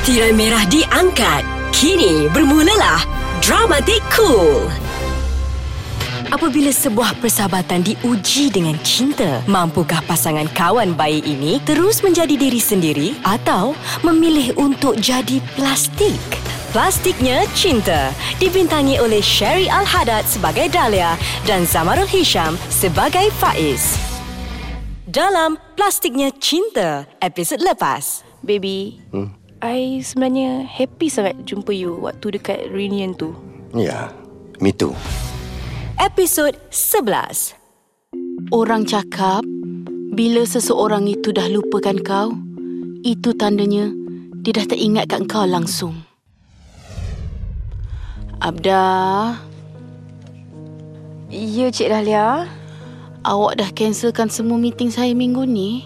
Tirai merah diangkat. Kini bermulalah Dramatik Cool. Apabila sebuah persahabatan diuji dengan cinta, mampukah pasangan kawan baik ini terus menjadi diri sendiri atau memilih untuk jadi plastik? Plastiknya Cinta dibintangi oleh Sherry Al-Haddad sebagai Dahlia dan Zamarul Hisham sebagai Faiz. Dalam Plastiknya Cinta, episod lepas. Baby, hmm? I sebenarnya happy sangat jumpa you waktu dekat reunion tu. Ya, me too. Episod 11 Orang cakap bila seseorang itu dah lupakan kau, itu tandanya dia dah tak ingatkan kau langsung. Abda, Ya, Cik Dahlia. awak dah cancelkan semua meeting saya minggu ni?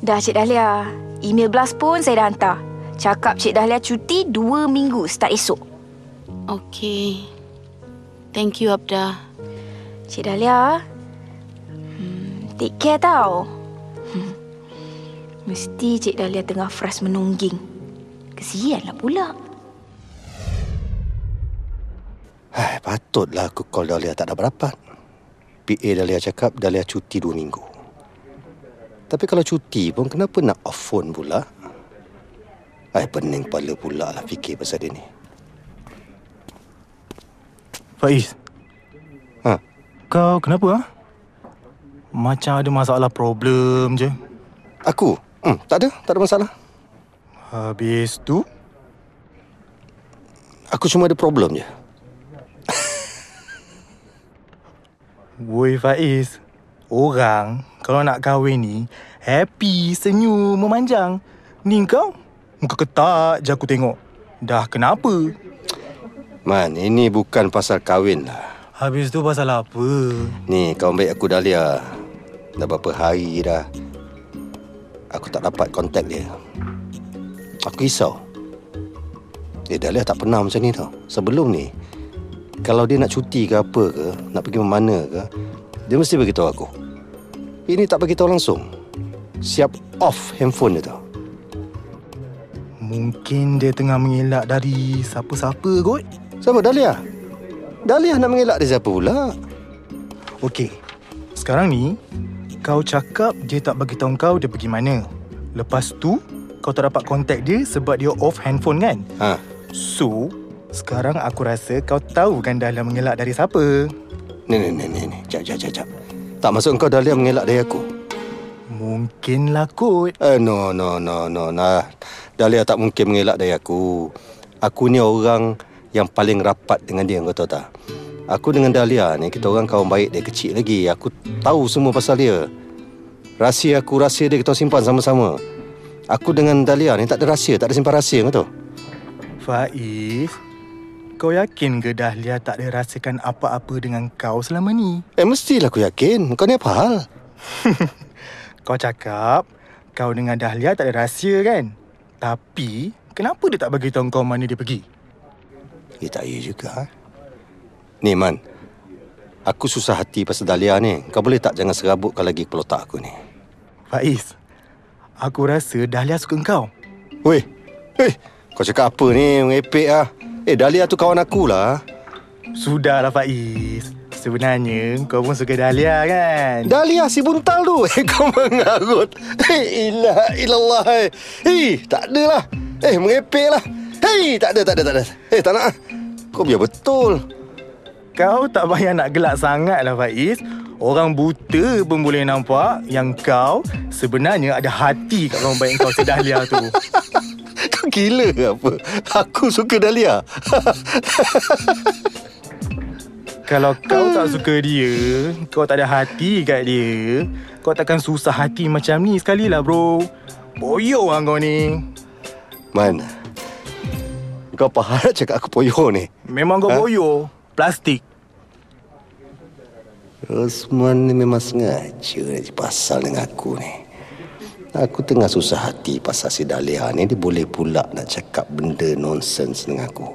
Dah, Cik Dahlia. Email blast pun saya dah hantar. Cakap Cik Dahlia cuti dua minggu start esok. Okey. Thank you, Abda. Cik Dahlia, hmm, take care tau. Hmm. Mesti Cik Dahlia tengah frust menungging. Kesianlah pula. Hai, patutlah aku call Dahlia tak ada berapat. PA Dahlia cakap Dahlia cuti dua minggu. Tapi kalau cuti pun kenapa nak off phone pula? Hai, pening kepala pula lah fikir pasal dia ni. Faiz. Ha? Kau kenapa ah? Macam ada masalah problem je. Aku? Hmm, tak ada, tak ada masalah. Habis tu, Aku cuma ada problem je. woi Faiz. Orang kalau nak kahwin ni happy, senyum, memanjang. Ni kau muka ketak je aku tengok. Dah kenapa? Man, ini bukan pasal kahwin lah. Habis tu pasal apa? Ni, kawan baik aku Dahlia. Dah berapa hari dah. Aku tak dapat kontak dia. Aku risau. Eh, Dahlia tak pernah macam ni tau. Sebelum ni, kalau dia nak cuti ke apa ke, nak pergi mana ke, dia mesti beritahu aku. Ini tak beritahu langsung. Siap off handphone dia tau. Mungkin dia tengah mengelak dari siapa-siapa kot. Sama Dahlia? Dahlia nak mengelak dia siapa pula? Okey. Sekarang ni kau cakap dia tak bagi tahu kau dia pergi mana. Lepas tu kau tak dapat kontak dia sebab dia off handphone kan? Ha, So, sekarang aku rasa kau tahu kan Dahlia mengelak dari siapa. ni ni ni. ni. Jap, jap, jap, jap. Tak masuk kau Dahlia mengelak dari aku? Mungkinlah kot. Eh, no, no, no, no, nah. Dahlia tak mungkin mengelak dari aku. Aku ni orang yang paling rapat dengan dia, kau tahu tak? Aku dengan Dahlia ni, kita orang kawan baik dari kecil lagi. Aku tahu semua pasal dia. Rahsia aku, rahsia dia kita simpan sama-sama. Aku dengan Dahlia ni tak ada rahsia, tak ada simpan rahsia, kau tahu? Faiz, kau yakin ke Dahlia tak ada rasakan apa-apa dengan kau selama ni? Eh, mestilah aku yakin. Kau ni apa hal? Kau cakap kau dengan Dahlia tak ada rahsia kan? Tapi, kenapa dia tak bagi tahu kau mana dia pergi? Eh, tak ya juga. Ni, Man. Aku susah hati pasal Dahlia ni. Kau boleh tak jangan serabutkan lagi kepala otak aku ni? Faiz, aku rasa Dahlia suka kau. Weh, eh, kau cakap apa ni? Mengepek lah. Eh, Dahlia tu kawan aku lah. Sudahlah Faiz. Sebenarnya kau pun suka Dahlia kan? Dahlia si buntal tu. Eh, kau mengarut. Eh, ilah, ilallah. Eh, eh tak adalah. Eh, mengepek lah. Hei, tak ada, tak ada, tak ada. Eh, tak nak. ah. Kau biar betul. Kau tak payah nak gelak sangat lah Faiz. Orang buta pun boleh nampak yang kau sebenarnya ada hati kat orang baik kau si Dahlia tu. Gila ke apa? Aku suka Dahlia. Kalau kau tak suka dia, kau tak ada hati kat dia, kau takkan susah hati macam ni sekali lah bro. Boyo lah kau ni. Man, kau faham cakap aku poyo ni? Memang kau Ha? boyo. Plastik. Osman ni memang sengaja ni pasal dengan aku ni. Aku tengah susah hati pasal si Dahlia ni dia boleh pula nak cakap benda nonsens dengan aku.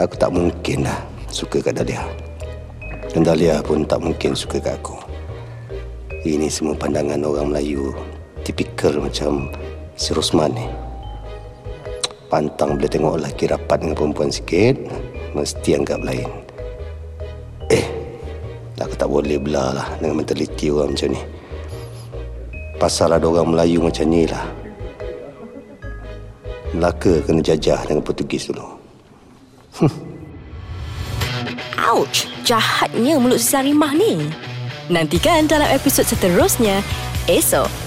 Aku tak mungkin lah suka kat Dahlia. Dan Dahlia pun tak mungkin suka kat aku. Ini semua pandangan orang Melayu tipikal macam si Rosman ni. Pantang boleh tengok lelaki rapat dengan perempuan sikit Mesti anggap lain Eh Aku tak boleh belah lah Dengan mentaliti orang macam ni Pasal ada orang Melayu macam ni lah. Melaka kena jajah dengan Portugis dulu. Ouch, jahatnya mulut Sarimah ni. Nantikan dalam episod seterusnya, esok